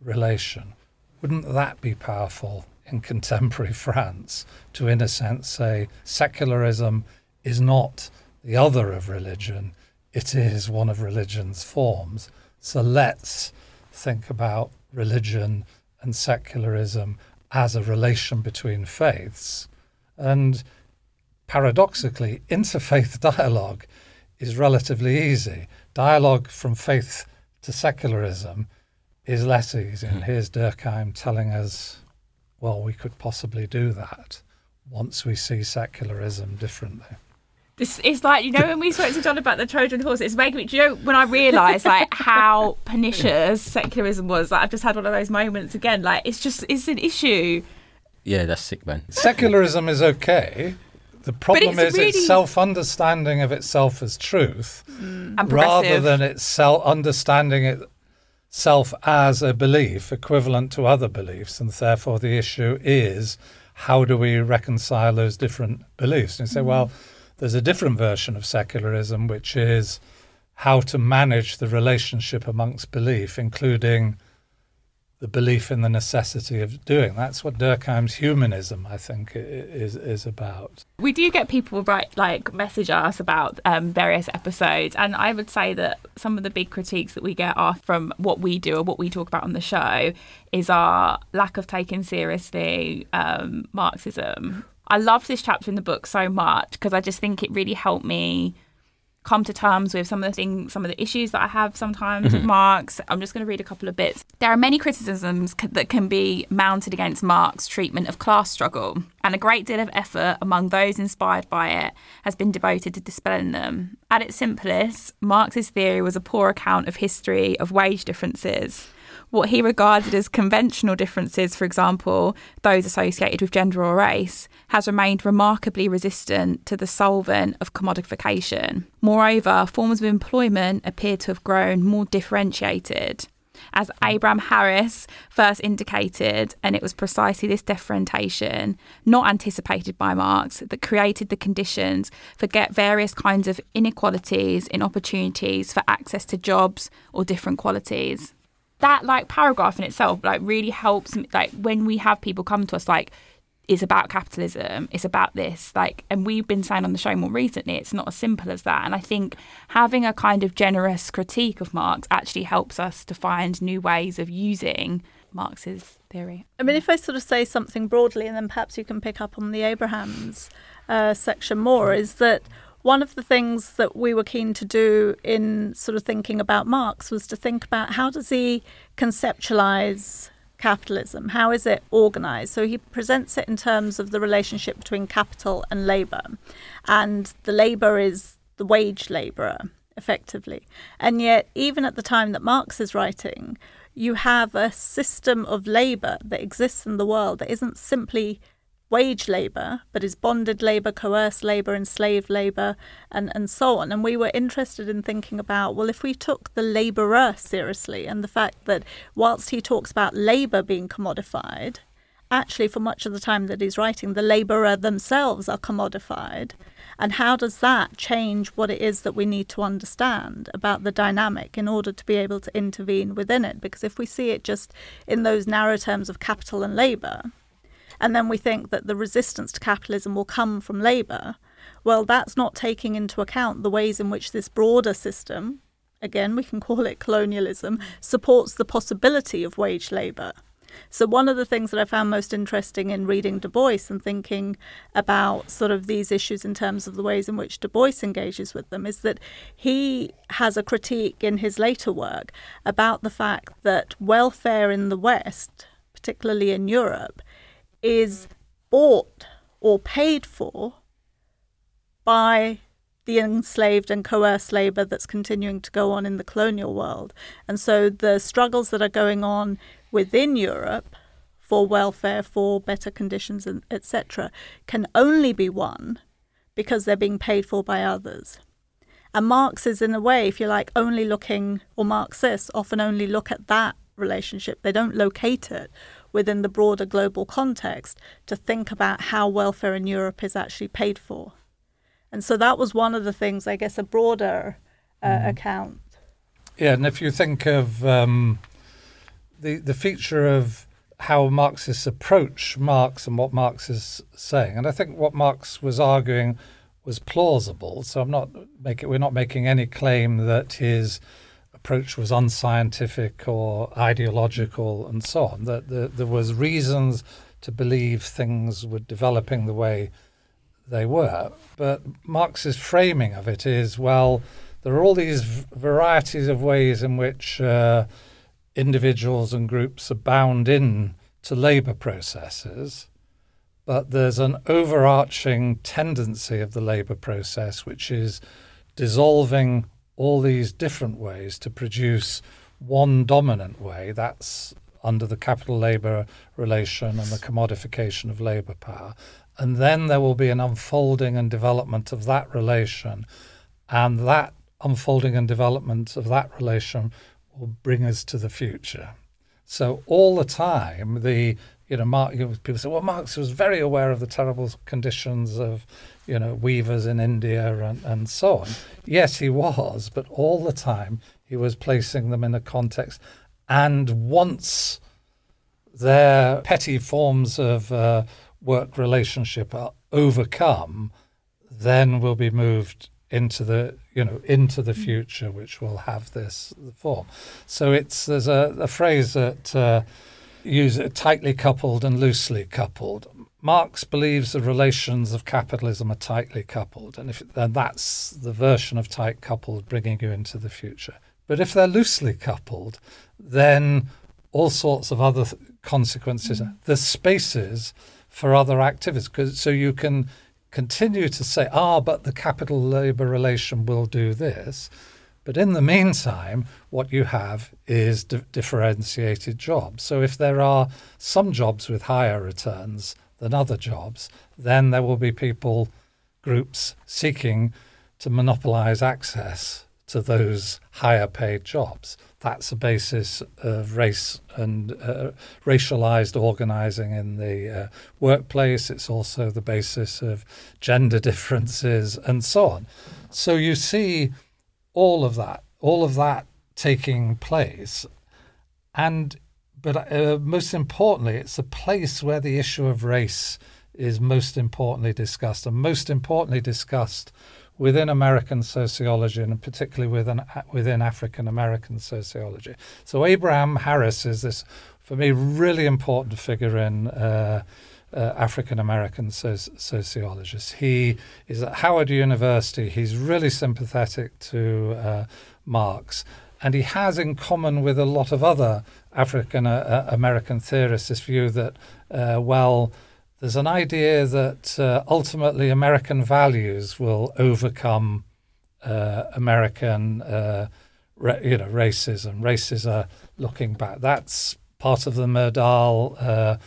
relation. Wouldn't that be powerful in contemporary France to, in a sense, say secularism is not the other of religion, it is one of religion's forms. So let's think about religion and secularism as a relation between faiths. And paradoxically, interfaith dialogue is relatively easy. Dialogue from faith to secularism is less easy. And hmm. here's Durkheim telling us well, we could possibly do that once we see secularism differently. This is like you know when we spoke to John about the Trojan horse. It's making me. Do you know when I realised like how pernicious secularism was? Like I've just had one of those moments again. Like it's just it's an issue. Yeah, that's sick, man. Secularism is okay. The problem is really... its self-understanding of itself as truth, mm. rather than its self understanding it self as a belief equivalent to other beliefs, and therefore the issue is how do we reconcile those different beliefs? And you say, mm well, there's a different version of secularism, which is how to manage the relationship amongst belief, including the belief in the necessity of doing. That's what Durkheim's humanism, I think, is is about. We do get people write like message us about um, various episodes, and I would say that some of the big critiques that we get are from what we do or what we talk about on the show is our lack of taking seriously um, Marxism. I love this chapter in the book so much because I just think it really helped me come to terms with some of the things, some of the issues that I have sometimes mm-hmm. with Marx. I'm just going to read a couple of bits. There are many criticisms c- that can be mounted against Marx's treatment of class struggle, and a great deal of effort among those inspired by it has been devoted to dispelling them. At its simplest, Marx's theory was a poor account of history of wage differences what he regarded as conventional differences, for example, those associated with gender or race, has remained remarkably resistant to the solvent of commodification. Moreover, forms of employment appear to have grown more differentiated. As hmm. Abraham Harris first indicated, and it was precisely this differentiation, not anticipated by Marx, that created the conditions for get various kinds of inequalities in opportunities for access to jobs or different qualities that like paragraph in itself like really helps like when we have people come to us like it's about capitalism it's about this like and we've been saying on the show more recently it's not as simple as that. And i think having a kind of generous critique of marx actually helps us to find new ways of using marx's theory. I mean if i sort of say something broadly and then perhaps you can pick up on the abrahams uh, section more is that one of the things that we were keen to do in sort of thinking about Marx was to think about how does he conceptualize capitalism? How is it organized? So he presents it in terms of the relationship between capital and labor. And the labor is the wage laborer, effectively. And yet, even at the time that Marx is writing, you have a system of labor that exists in the world that isn't simply wage labour, but is bonded labour, coerced labour, enslaved labour, and, and so on. And we were interested in thinking about well, if we took the labourer seriously and the fact that whilst he talks about labour being commodified, actually, for much of the time that he's writing, the labourer themselves are commodified. And how does that change what it is that we need to understand about the dynamic in order to be able to intervene within it? Because if we see it just in those narrow terms of capital and labour, and then we think that the resistance to capitalism will come from labour, well, that's not taking into account the ways in which this broader system, again, we can call it colonialism, supports the possibility of wage labour. So, one of the things that I found most interesting in reading Du Bois and thinking about sort of these issues in terms of the ways in which Du Bois engages with them is that he has a critique in his later work about the fact that welfare in the West, particularly in Europe, is bought or paid for by the enslaved and coerced labour that's continuing to go on in the colonial world. And so the struggles that are going on within Europe for welfare, for better conditions, etc., can only be won because they're being paid for by others. And Marx is, in a way, if you like, only looking, or Marxists often only look at that relationship. They don't locate it within the broader global context to think about how welfare in Europe is actually paid for. And so that was one of the things, I guess, a broader uh, mm. account. Yeah, and if you think of um, the the feature of how Marxists approach Marx and what Marx is saying, and I think what Marx was arguing was plausible. So I'm not making we're not making any claim that his approach was unscientific or ideological and so on. That the, there was reasons to believe things were developing the way they were. But Marx's framing of it is well, there are all these varieties of ways in which uh, individuals and groups are bound in to labour processes, but there's an overarching tendency of the labour process which is dissolving all these different ways to produce one dominant way. That's under the capital labour relation and the commodification of labour power. And then there will be an unfolding and development of that relation. And that unfolding and development of that relation will bring us to the future. So all the time, the you know, Mark, people say, well, Marx was very aware of the terrible conditions of, you know, weavers in India and, and so on. Yes, he was, but all the time he was placing them in a context. And once their petty forms of uh, work relationship are overcome, then we'll be moved into the you know into the future, which will have this form. So it's there's a, a phrase that uh, use it tightly coupled and loosely coupled. Marx believes the relations of capitalism are tightly coupled, and if then that's the version of tight coupled bringing you into the future. But if they're loosely coupled, then all sorts of other th- consequences. Mm. There's spaces for other activities, so you can continue to say, ah, but the capital labour relation will do this. But in the meantime, what you have is di- differentiated jobs. So if there are some jobs with higher returns than other jobs, then there will be people, groups seeking to monopolize access to those higher paid jobs that's the basis of race and uh, racialized organizing in the uh, workplace. It's also the basis of gender differences and so on. So you see all of that, all of that taking place. And but uh, most importantly, it's a place where the issue of race is most importantly discussed, and most importantly discussed within American sociology and particularly within within African American sociology. So Abraham Harris is this, for me, really important figure in. Uh, uh, African American so- sociologist. He is at Howard University. He's really sympathetic to uh, Marx, and he has in common with a lot of other African uh, American theorists this view that, uh, well, there's an idea that uh, ultimately American values will overcome uh, American, uh, ra- you know, racism. Races are looking back. That's part of the Myrdal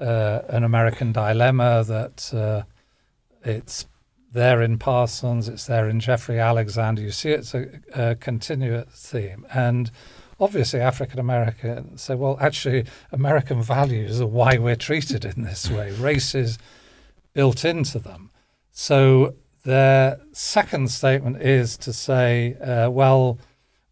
uh, an American dilemma that uh, it's there in Parsons, it's there in Jeffrey Alexander. You see, it's a, a continuous theme, and obviously African Americans say, well, actually, American values are why we're treated in this way. Race is built into them. So their second statement is to say, uh, well,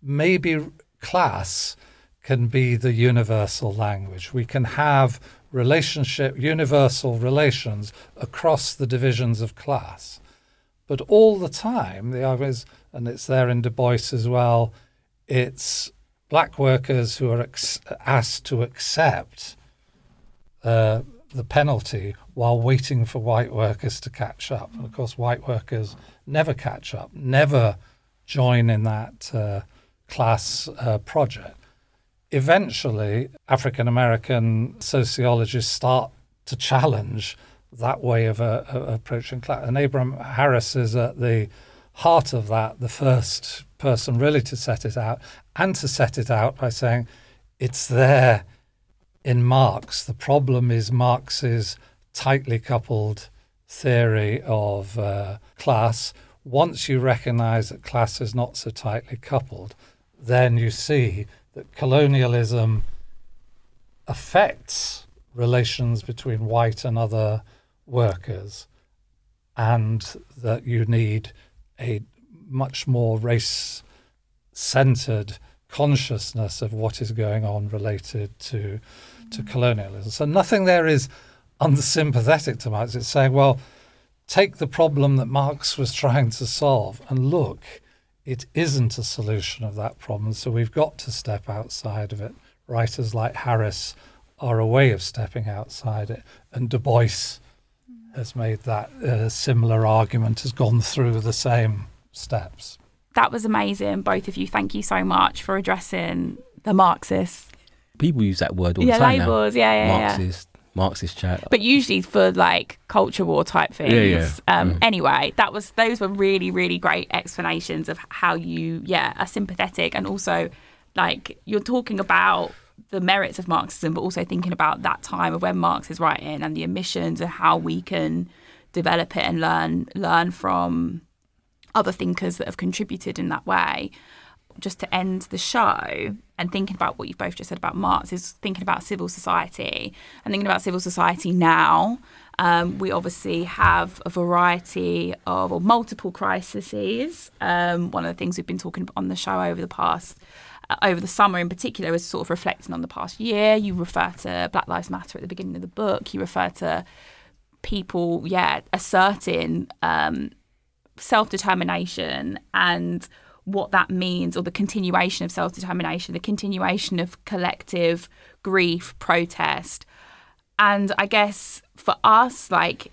maybe class can be the universal language. We can have relationship, universal relations across the divisions of class. But all the time, the is, and it's there in Du Bois as well, it's black workers who are ex- asked to accept uh, the penalty while waiting for white workers to catch up. And of course, white workers never catch up, never join in that uh, class uh, project. Eventually, African American sociologists start to challenge that way of uh, approaching class. And Abraham Harris is at the heart of that, the first person really to set it out, and to set it out by saying it's there in Marx. The problem is Marx's tightly coupled theory of uh, class. Once you recognize that class is not so tightly coupled, then you see that colonialism affects relations between white and other workers, and that you need a much more race centered consciousness of what is going on related to to colonialism. So nothing there is unsympathetic to Marx. It's saying, well, take the problem that Marx was trying to solve and look, it isn't a solution of that problem. So we've got to step outside of it. Writers like Harris are a way of stepping outside it, and Du Bois has made that uh, similar argument, has gone through the same steps. That was amazing, both of you. Thank you so much for addressing the Marxists. People use that word all yeah, the time labels, now. yeah, yeah, Marxist, yeah. Marxist chat. But usually for like culture war type things. Yeah, yeah. Um, Mm. Anyway, that was those were really, really great explanations of how you, yeah, are sympathetic and also like you're talking about the merits of Marxism, but also thinking about that time of when Marx is writing and the emissions and how we can develop it and learn learn from other thinkers that have contributed in that way. Just to end the show and thinking about what you've both just said about Marx is thinking about civil society and thinking about civil society now. Um, we obviously have a variety of or multiple crises. Um, one of the things we've been talking about on the show over the past uh, over the summer in particular is sort of reflecting on the past year. You refer to Black Lives Matter at the beginning of the book. You refer to people, yeah, asserting um, self determination and what that means, or the continuation of self determination, the continuation of collective grief, protest. And I guess for us, like,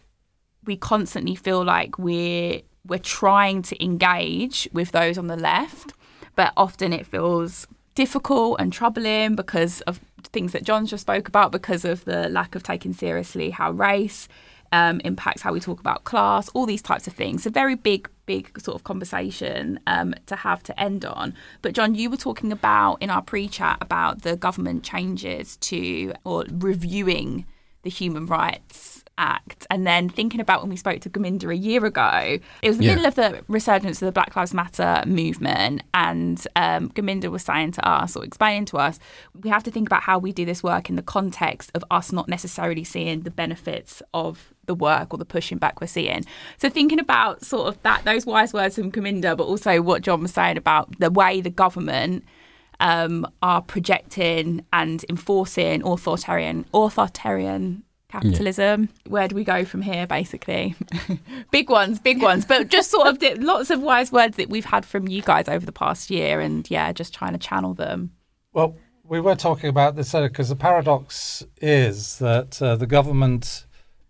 we constantly feel like we're we're trying to engage with those on the left, but often it feels difficult and troubling because of things that John just spoke about, because of the lack of taking seriously how race um, impacts how we talk about class, all these types of things. So very big, big sort of conversation um, to have to end on. But John, you were talking about in our pre-chat about the government changes to or reviewing the Human Rights Act, and then thinking about when we spoke to Gurminder a year ago. It was the Yeah. middle of the resurgence of the Black Lives Matter movement, and um, Gurminder was saying to us or explaining to us, we have to think about how we do this work in the context of us not necessarily seeing the benefits of the work or the pushing back we're seeing. So thinking about sort of that those wise words from Gurminder, but also what John was saying about the way the government um, are projecting and enforcing authoritarian authoritarian capitalism. Where do we go from here? Basically, big ones, big ones, but just sort of lots of wise words that we've had from you guys over the past year, and yeah, just trying to channel them. Well, we were talking about this because the paradox is that uh, the government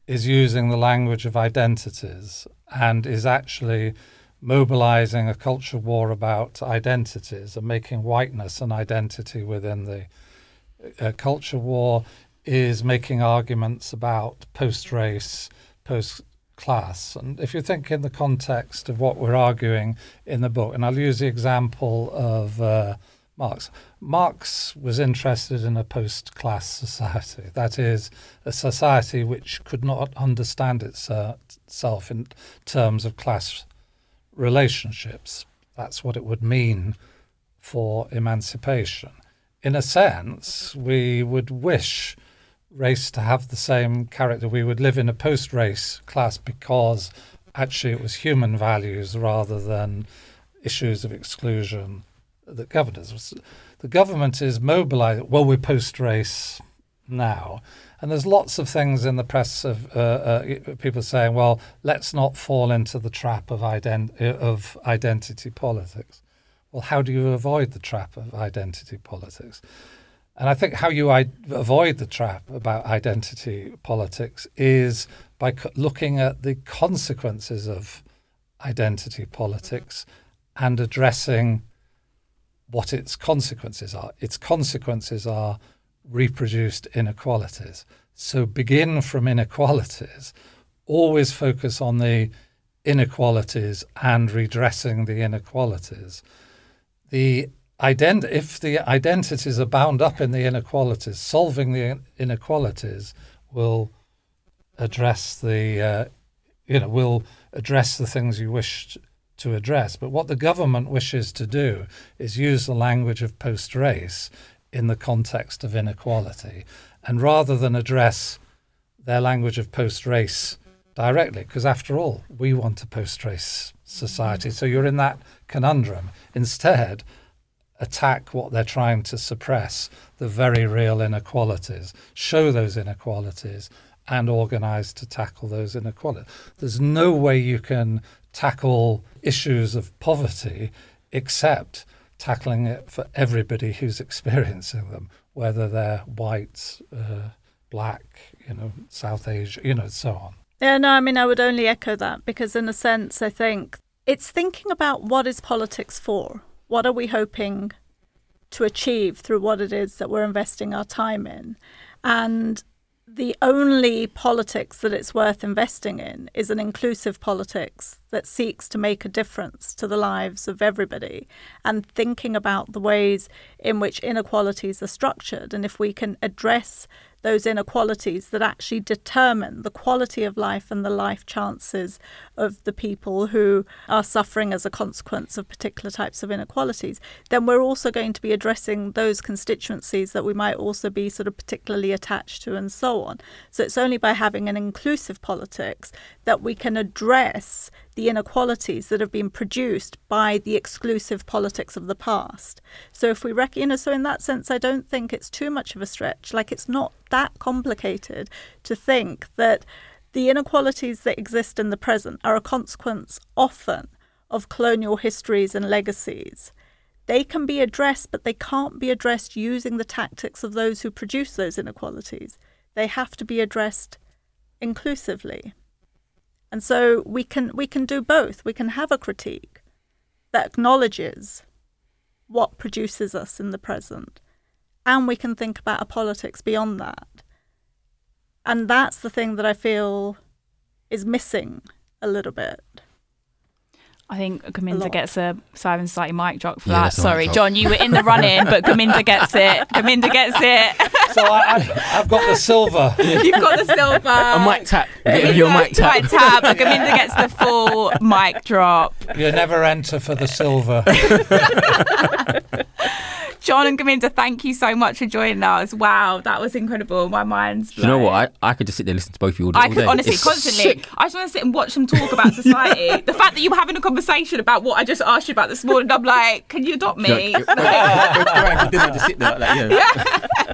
is using the language of identities and is actually mobilizing a culture war about identities and making whiteness an identity within the uh, culture war is making arguments about post race, post class. And if you think in the context of what we're arguing in the book, and I'll use the example of uh, Marx. Marx was interested in a post class society, that is, a society which could not understand itself in terms of class relationships. That's what it would mean for emancipation. In a sense, we would wish race to have the same character. We would live in a post race class because actually it was human values rather than issues of exclusion that governed us. The government is mobilized. Well, we're post race now. And there's lots of things in the press of uh, uh, people saying, well, let's not fall into the trap of, ident- of identity politics. Well, how do you avoid the trap of identity politics? And I think how you avoid the trap about identity politics is by looking at the consequences of identity politics and addressing what its consequences are. Its consequences are reproduced inequalities. So begin from inequalities, always focus on the inequalities and redressing the inequalities. The ident- if the identities are bound up in the inequalities, solving the inequalities will address the uh, you know will address the things you wish to address. But what the government wishes to do is use the language of post race in the context of inequality. And rather than address their language of post race directly, because after all, we want a post race society. So you're in that conundrum. Instead, attack what they're trying to suppress, the very real inequalities, show those inequalities, and organize to tackle those inequalities. There's no way you can tackle issues of poverty except tackling it for everybody who's experiencing them, whether they're white, uh, black, you know, South Asia, you know, so on. Yeah, no, I mean, I would only echo that because, in a sense, I think it's thinking about what is politics for? What are we hoping to achieve through what it is that we're investing our time in? And the only politics that it's worth investing in is an inclusive politics that seeks to make a difference to the lives of everybody and thinking about the ways in which inequalities are structured. And if we can address those inequalities that actually determine the quality of life and the life chances of the people who are suffering as a consequence of particular types of inequalities, then we're also going to be addressing those constituencies that we might also be sort of particularly attached to and so on. So it's only by having an inclusive politics that we can address the inequalities that have been produced by the exclusive politics of the past. So if we you know, so in that sense, I don't think it's too much of a stretch. Like it's not that complicated to think that the inequalities that exist in the present are a consequence often of colonial histories and legacies. They can be addressed, but they can't be addressed using the tactics of those who produce those inequalities. They have to be addressed inclusively. And so we can we can do both. We can have a critique that acknowledges what produces us in the present, and we can think about a politics beyond that. And that's the thing that I feel is missing a little bit. I think Gurminder gets a Surviving Society mic drop for Yeah, that. Sorry. John, you were in the running, but Gurminder gets it. Gurminder gets it. So I, I, I've got the silver. You've got the silver. A mic tap. Give you a mic tap. Mic tap. But Gurminder gets the full mic drop. You never enter for the silver. John and Gurminder, thank you so much for joining us. Wow, that was incredible. My mind's Do you know what? I, I could just sit there and listen to both of you all, day- I could day. honestly, It's constantly. sick. I just want to sit and watch them talk about society. the fact that you were having a conversation about what I just asked you about this morning, I'm like, can you adopt me? Just sit there like that,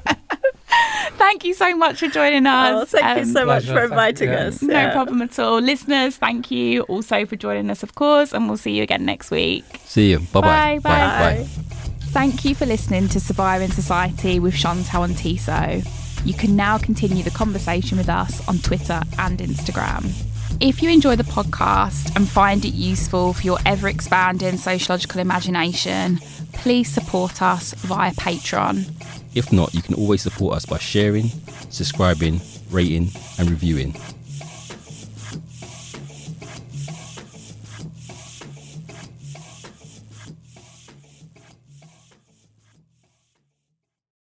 yeah. Thank you so much for joining us. Oh, thank you Um, so much for Thank- inviting yeah. us. No Yeah. problem at all. Listeners, thank you also for joining us, of course, and we'll see you again next week. See you. Bye-bye. Bye, bye. Bye. Thank you for listening to Surviving Society with Chantelle and Tissot. You can now continue the conversation with us on Twitter and Instagram. If you enjoy the podcast and find it useful for your ever expanding sociological imagination, please support us via Patreon. If not, you can always support us by sharing, subscribing, rating, and reviewing.